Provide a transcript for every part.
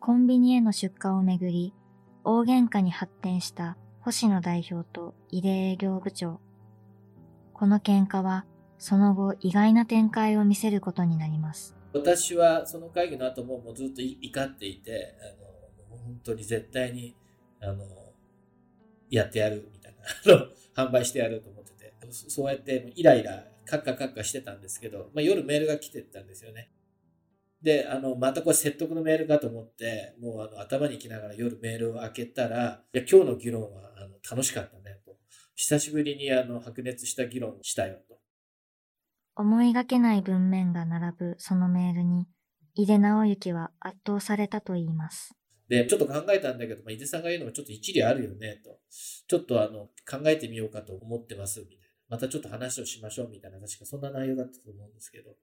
コンビニへの出荷をめぐり、大喧嘩に発展した星野代表と井出営業部長。この喧嘩は、その後意外な展開を見せることになります。私はその会議の後ももうずっと怒っていて、あの本当に絶対にあのやってやるみたいな、販売してやると思ってて、そうやってイライラ、カッカカッカしてたんですけど、まあ、夜メールが来てたんですよね。で、あの、またこれ説得のメールかと思って、もうあの頭に来ながら夜メールを開けたら、いや今日の議論はあの楽しかったねと。久しぶりにあの白熱した議論をしたよと。思いがけない文面が並ぶそのメールに、井出直之は圧倒されたと言います。で、ちょっと考えたんだけど、まあ、井出さんが言うのもちょっと一理あるよね、と。ちょっとあの、考えてみようかと思ってます、みたいな。またちょっと話をしましょう、みたいな、確かそんな内容だったと思うんですけど。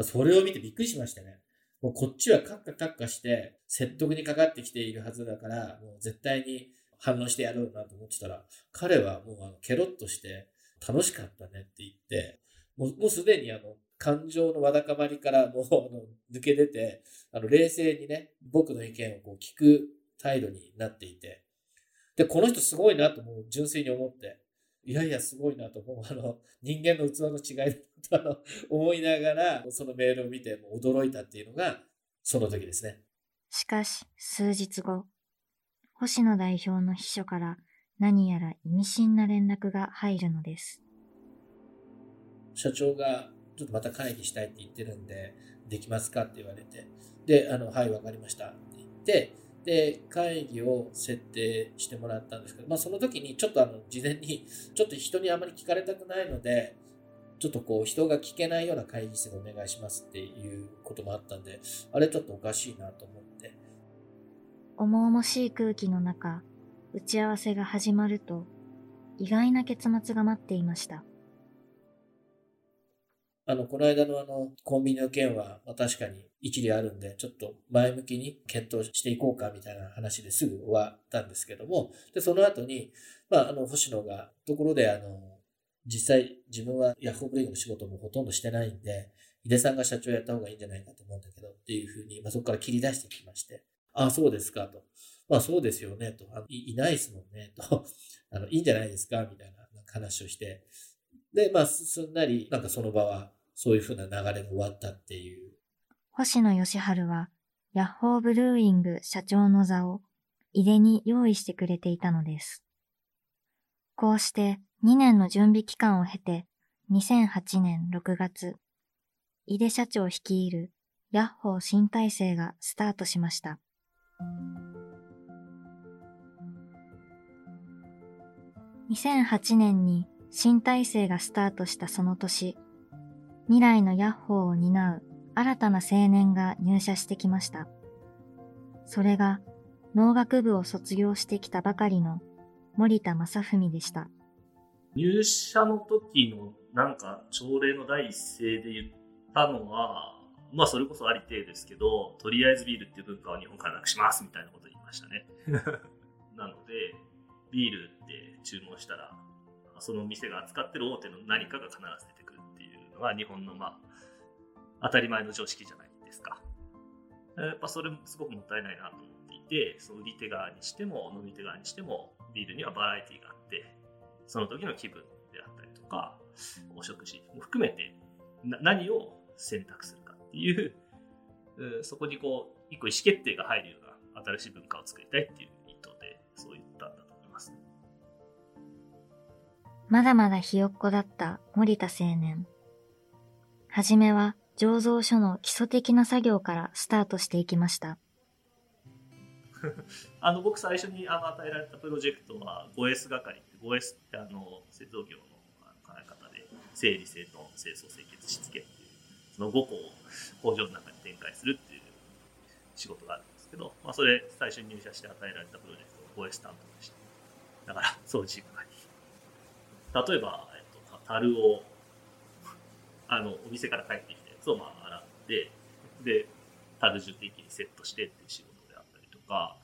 それを見てびっくりしましたね。もうこっちはカッカカッカして説得にかかってきているはずだから、もう絶対に反応してやろうなと思ってたら、彼はもうあのケロッとして楽しかったねって言って、もうもうすでにあの感情のわだかまりからもうあの抜け出て、あの冷静にね、僕の意見をこう聞く態度になっていて、で、この人すごいなともう純粋に思って、いやいや、すごいなと思う。あの、人間の器の違いだと思いながら、そのメールを見ても驚いたっていうのが、その時ですね。しかし、数日後、星野代表の秘書から何やら意味深な連絡が入るのです。社長が、ちょっとまた会議したいって言ってるんで、できますかって言われて、で、あの、はい、わかりましたって言って、で、会議を設定してもらったんですけど、まあその時にちょっとあの、事前に、ちょっと人にあまり聞かれたくないので、ちょっとこう人が聞けないような会議室でお願いしますっていうこともあったんで、あれちょっとおかしいなと思って。重々しい空気の中、打ち合わせが始まると、意外な結末が待っていました。あの、この間のあの、コンビニの件は、まあ、確かに一理あるんで、ちょっと前向きに検討していこうかみたいな話ですぐ終わったんですけども、で、その後に、まあ、あの、星野が、ところであの、実際自分はヤフーブレイクの仕事もほとんどしてないんで、井出さんが社長やった方がいいんじゃないかと思うんだけどっていうふうに、まあ、そこから切り出してきまして、ああ、そうですかと。まあそうですよねと。あいいないですもんねと。あの、いいんじゃないですかみたいな話をして、で、まあ、すんなり、なんかその場は、そういうふうな流れが終わったっていう。星野義治は、ヤッホーブルーイング社長の座を、井出に用意してくれていたのです。こうして2年の準備期間を経て、2008年6月、井出社長率いるヤッホー新体制がスタートしました。2008年に新体制がスタートしたその年、未来のヤッホーを担う新たな青年が入社してきました。それが農学部を卒業してきたばかりの森田正文でした。入社の時のなんか朝礼の第一声で言ったのは、まあそれこそありていですけど、とりあえずビールっていう文化を日本からなくしますみたいなこと言いましたね。なので、ビールって注文したら、その店が扱ってる大手の何かが必ず出てくるっていうのが日本のまあ当たり前の常識じゃないですか。やっぱそれすごくもったいないなと思っていて、その売り手側にしても飲み手側にしてもビールにはバラエティがあって、その時の気分であったりとか、お食事も含めて何を選択するかっていう、そこにこう、一個意思決定が入るような新しい文化を作りたいっていう意図で、そう言ったんだと思います。まだまだひよっこだった森田青年。はじめは醸造所の基礎的な作業からスタートしていきました。あの僕最初にあの与えられたプロジェクトは 5S 係 5S ってあの製造業の考え方で整理整頓清掃清潔しつけっていうその5個を工場の中に展開するっていう仕事があるんですけど、まあ、それ最初に入社して与えられたプロジェクト 5S 担当でしただから掃除係例えば、えっと、樽を、あの、お店から帰ってきたやつをまあ洗って、で、樽重的にセットしてっていう仕事であったりとか、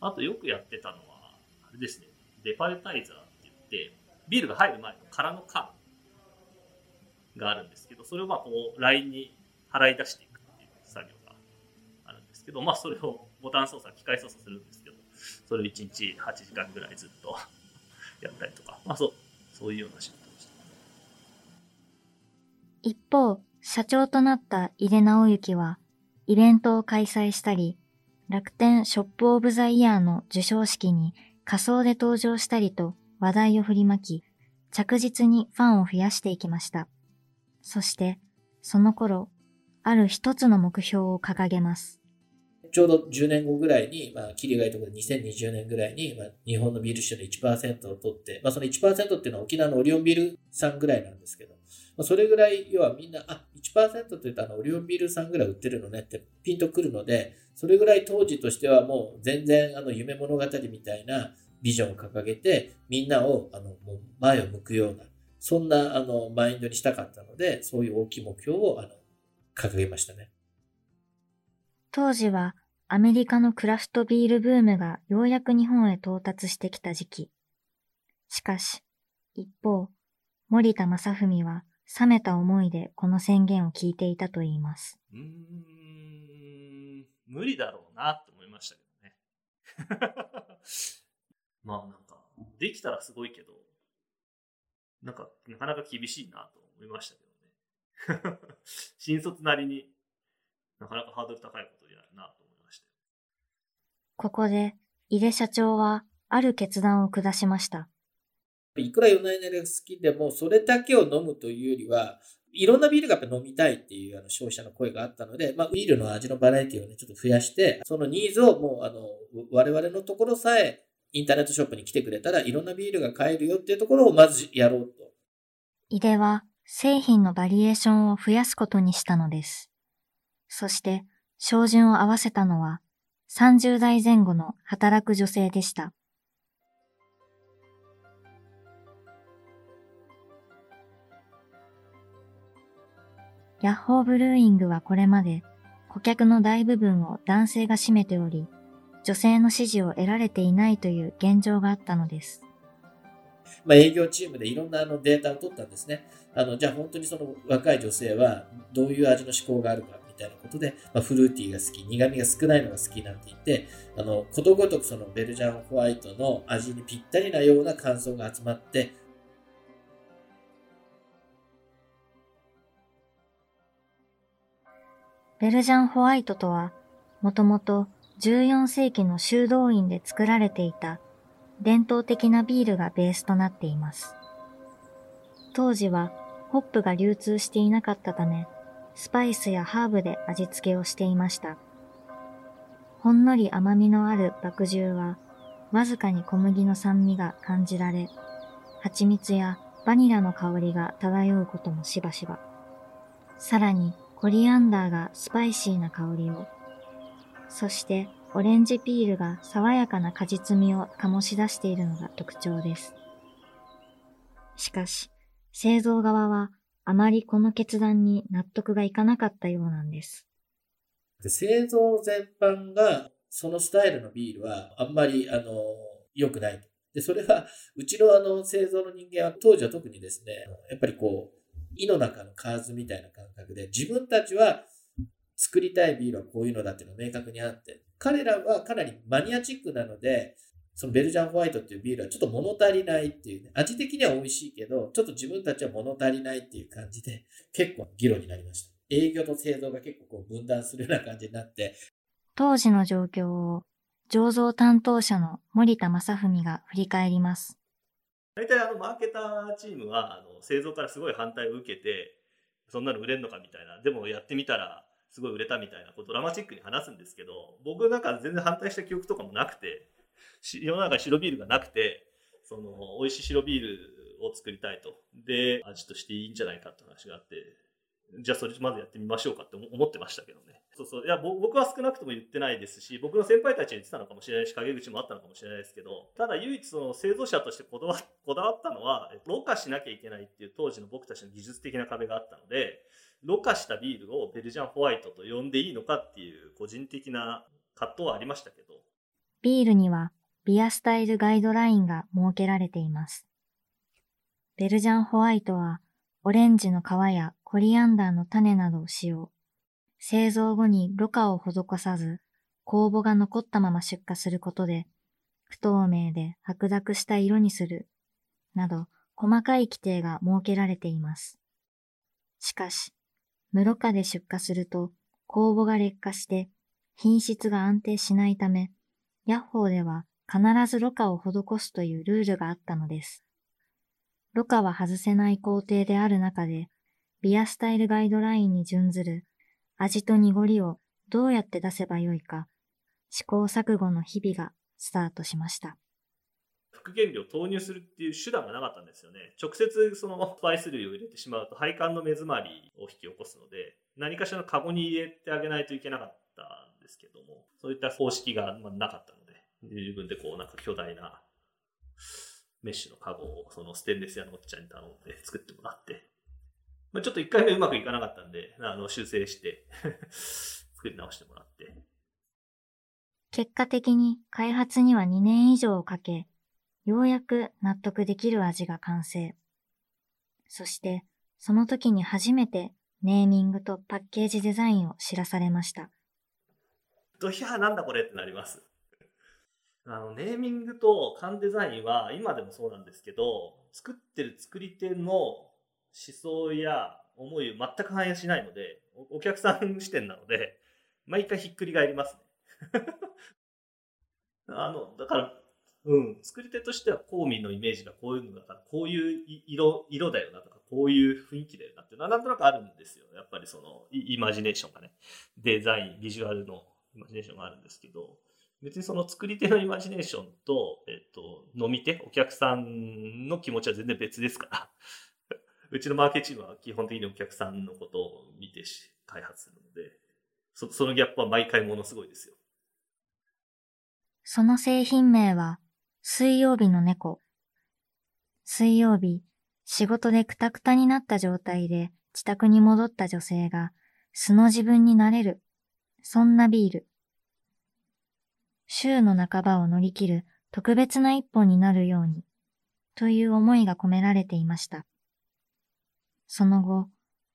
あとよくやってたのは、あれですね、デパレタイザーって言って、ビールが入る前の空の缶があるんですけど、それをまあこう、ラインに払い出していくっていう作業があるんですけけど、まあそれをボタン操作、機械操作するんですけど、それを1日8時間ぐらいずっと やったりとか、まあそう、そういうような仕事でした。一方、社長となった井出直之は、イベントを開催したり、楽天ショップオブザイヤーの授賞式に仮装で登場したりと話題を振りまき、着実にファンを増やしていきました。そして、その頃、ある一つの目標を掲げます。ちょうど10年後ぐらいに、まあ、キリがいいところで2020年ぐらいに、まあ、日本のビール市場の1%を取って、まあ、その1%っていうのは沖縄のオリオンビールさんぐらいなんですけど、まあ、それぐらい、要はみんな、あ、1%って言うとあの、オリオンビールさんぐらい売ってるのねってピンとくるので、それぐらい当時としてはもう全然あの、夢物語みたいなビジョンを掲げて、みんなを、あの、もう前を向くような、そんな、あの、マインドにしたかったので、そういう大きい目標を、あの、掲げましたね。当時はアメリカのクラフトビールブームがようやく日本へ到達してきた時期。しかし、一方、森田正文は冷めた思いでこの宣言を聞いていたといいます。うーん、無理だろうなって思いましたけどね。まあなんか、できたらすごいけど、なんか、なかなか厳しいなと思いましたけどね。新卒なりになかなかハードル高いことをやるなと思いましたよ。ここで、井出社長はある決断を下しました。いくら4年が好きでも、それだけを飲むというよりは、いろんなビールがやっぱ飲みたいっていうあの消費者の声があったので、まあ、ビールの味のバラエティをね、ちょっと増やして、そのニーズをもう、あの、我々のところさえ、インターネットショップに来てくれたらいろんなビールが買えるよっていうところをまずやろうと。井出は製品のバリエーションを増やすことにしたのです。そして、照準を合わせたのは30代前後の働く女性でした。ヤッホーブルーイングはこれまで顧客の大部分を男性が占めており、女性の支持を得られていないという現状があったのです。まあ、営業チームでいろんなあのデータを取ったんですね。あの、じゃあ本当にその若い女性はどういう味の思考があるかみたいなことで、まあ、フルーティーが好き、苦味が少ないのが好きなんて言って、あの、ことごとくそのベルジャンホワイトの味にぴったりなような感想が集まって、ベルジャンホワイトとは、もともと14世紀の修道院で作られていた伝統的なビールがベースとなっています。当時はホップが流通していなかったため、スパイスやハーブで味付けをしていました。ほんのり甘みのある麦汁は、わずかに小麦の酸味が感じられ、蜂蜜やバニラの香りが漂うこともしばしば。さらにコリアンダーがスパイシーな香りを、そしてオレンジピールが爽やかな果実味を醸し出しているのが特徴です。しかし、製造側はあまりこの決断に納得がいかなかったようなんです。で製造全般が、そのスタイルのビールはあんまり、あの、良くない。で、それは、うちのあの、製造の人間は、当時は特にですね、やっぱりこう、胃の中の蛙みたいな感覚で、自分たちは作りたいビールはこういうのだっていうのが明確にあって、彼らはかなりマニアチックなので、そのベルジャンホワイトっていうビールはちょっと物足りないっていうね、味的には美味しいけど、ちょっと自分たちは物足りないっていう感じで、結構議論になりました。営業と製造が結構こう分断するような感じになって、当時の状況を醸造担当者の森田正文が振り返ります。大体あのマーケターチームはあの製造からすごい反対を受けてそんなの売れんのかみたいなでもやってみたらすごい売れたみたいなことをドラマチックに話すんですけど僕なんか全然反対した記憶とかもなくて世の中に白ビールがなくてその美味しい白ビールを作りたいと。で味としていいんじゃないかって話があってじゃあそれまずやってみましょうかって思ってましたけどね。そうそういや僕は少なくとも言ってないですし僕の先輩たちは言ってたのかもしれないし陰口もあったのかもしれないですけどただ唯一その製造者としてこだわこだわったのはろ過しなきゃいけないっていう当時の僕たちの技術的な壁があったのでろ過したビールをベルジャンホワイトと呼んでいいのかっていう個人的な葛藤はありましたけどビールにはビアスタイルガイドラインが設けられています。ベルジャンホワイトはオレンジの皮やコリアンダーの種などを使用。製造後にろ過を施さず、酵母が残ったまま出荷することで、不透明で白濁した色にする、など細かい規定が設けられています。しかし、無ろ過で出荷すると酵母が劣化して品質が安定しないため、ヤッホーでは必ずろ過を施すというルールがあったのです。ろ過は外せない工程である中で、ビアスタイルガイドラインに準ずる味と濁りをどうやって出せばよいか、試行錯誤の日々がスタートしました。副原料投入するっていう手段がなかったんですよね。直接そのスパイス類を入れてしまうと配管の目詰まりを引き起こすので、何かしらのカゴに入れてあげないといけなかったんですけども、そういった方式がなかったので、自分でこうなんか巨大なメッシュのカゴをそのステンレス屋のおっちゃんに頼んで作ってもらって、まあ、ちょっと一回目うまくいかなかったんで、あの修正して 作り直してもらって。結果的に開発には2年以上をかけ、ようやく納得できる味が完成。そして、その時に初めてネーミングとパッケージデザインを知らされました。ドヒャーなんだこれってなります。あの、ネーミングと缶デザインは今でもそうなんですけど、作ってる作り手の思想や思いを全く反映しないので、お客さん視点なので、毎回ひっくり返りますね。あの、だから、うん、作り手としては公民のイメージがこういうのだから、こういう色、色だよなとか、こういう雰囲気だよなっていうのはなんとなくあるんですよ。やっぱりその、イマジネーションがね、デザイン、ビジュアルのイマジネーションがあるんですけど、別にその作り手のイマジネーションと、えっと、飲み手、お客さんの気持ちは全然別ですから。うちのマーケチームは基本的にお客さんのことを見てし開発するので、そそのギャップは毎回ものすごいですよ。その製品名は、水曜日の猫。水曜日、仕事でくたくたになった状態で自宅に戻った女性が素の自分になれる。そんなビール。週の半ばを乗り切る特別な一本になるように、という思いが込められていました。その後、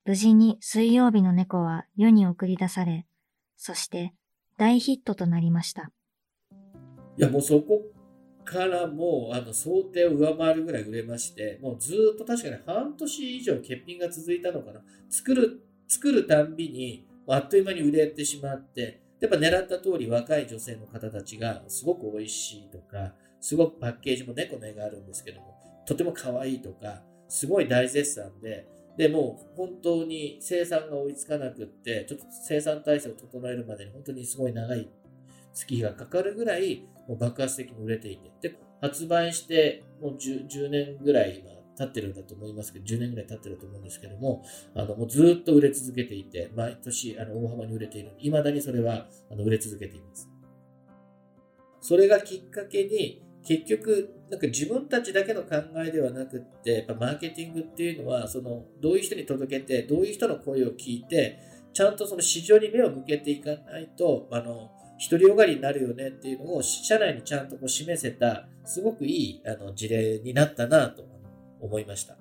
無事に水曜日の猫は世に送り出され、そして大ヒットとなりました。いや、もうそこからもうあの想定を上回るぐらい売れまして、もうずっと確かに半年以上欠品が続いたのかな。作る、作るたんびにあっという間に売れてしまって、やっぱ狙った通り若い女性の方たちがすごく美味しいとか、すごくパッケージも猫の絵があるんですけども、とても可愛いとか、すごい大絶賛で、で、も本当に生産が追いつかなくって、ちょっと生産体制を整えるまでに本当にすごい長い月日がかかるぐらい、もう爆発的に売れていて、で、発売してもう 10, 10年ぐらい今経ってるんだと思いますけど、10年ぐらい経ってると思うんですけども、あの、もうずっと売れ続けていて、毎年、あの、大幅に売れている。未だにそれは、あの、売れ続けています。それがきっかけに、結局、なんか自分たちだけの考えではなくって、やっぱマーケティングっていうのは、その、どういう人に届けて、どういう人の声を聞いて、ちゃんとその市場に目を向けていかないと、あの、独りよがりになるよねっていうのを社内にちゃんとこう示せた、すごくいいあの事例になったなと思いました。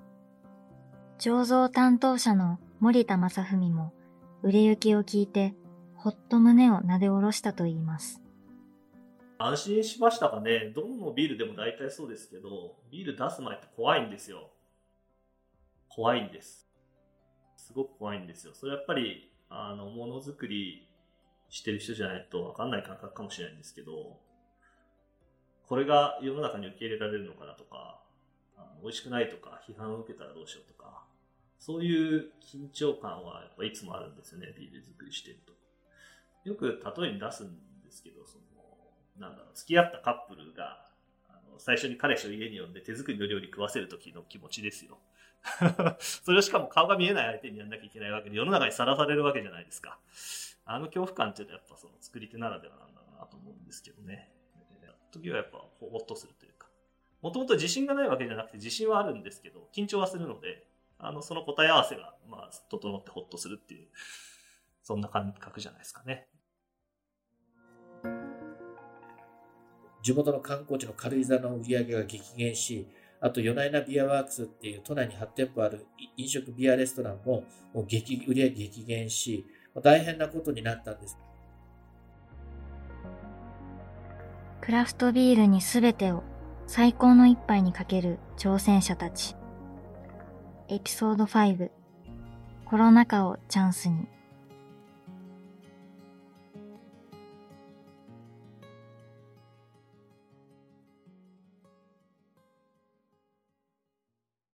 醸造担当者の森田正文も、売れ行きを聞いて、ほっと胸をなで下ろしたと言います。安心しましたかね？どのビールでも大体そうですけど、ビール出す前って怖いんですよ。怖いんです。すごく怖いんですよ。それやっぱり、あの、ものづくりしてる人じゃないとわかんない感覚かもしれないんですけど、これが世の中に受け入れられるのかなとか、あの美味しくないとか、批判を受けたらどうしようとか、そういう緊張感はやっぱいつもあるんですよね、ビール作りしてると。よく例えに出すんですけど、その、なんだろう、付き合ったカップルが、あの最初に彼氏を家に呼んで手作りの料理食わせる時の気持ちですよ。それをしかも顔が見えない相手にやんなきゃいけないわけで、世の中にさらされるわけじゃないですか。あの恐怖感っていうのはやっぱその作り手ならではなんだなと思うんですけどね。時はやっぱほっとするというか。もともと自信がないわけじゃなくて自信はあるんですけど、緊張はするので、あの、その答え合わせが、まあ、整ってほっとするっていう、そんな感覚じゃないですかね。地元の観光地の軽井沢の売り上げが激減し、あと、夜な夜なビアワークスっていう都内に8店舗ある飲食ビアレストランももう激売り上げ激減し、大変なことになったんです。クラフトビールにすべてを最高の一杯にかける挑戦者たち。エピソード5コロナ禍をチャンスに。